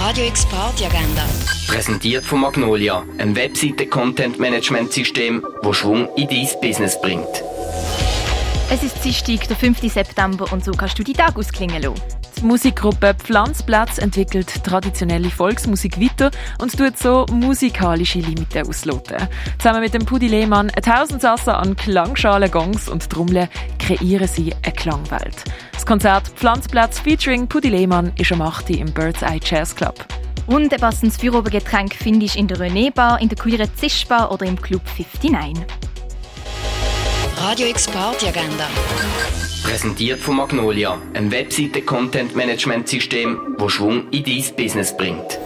Radio X Party Agenda. Präsentiert von Magnolia, einem Webseite-Content-Management-System, das Schwung in dein Business bringt. Es ist Dienstag, der 5. September und so kannst du die Tag ausklingen lassen. Die Musikgruppe Pflanzplatz entwickelt traditionelle Volksmusik weiter und tut so musikalische Limite ausloten. Zusammen mit dem Pudi Lehmann, Tausendsasser an Klangschalen, Gongs und Trommeln kreieren sie eine Klangwelt. Das Konzert Pflanzplatz featuring Pudi Lehmann ist am 8. im Bird's Eye Jazz Club. Und ein passendes Führobergetränk findest du in der René Bar, in der queeren Zisch Bar oder im Club 59. Radio X Party Agenda. Präsentiert von Magnolia, einem Webseite-Content-Management-System, das Schwung in dein Business bringt.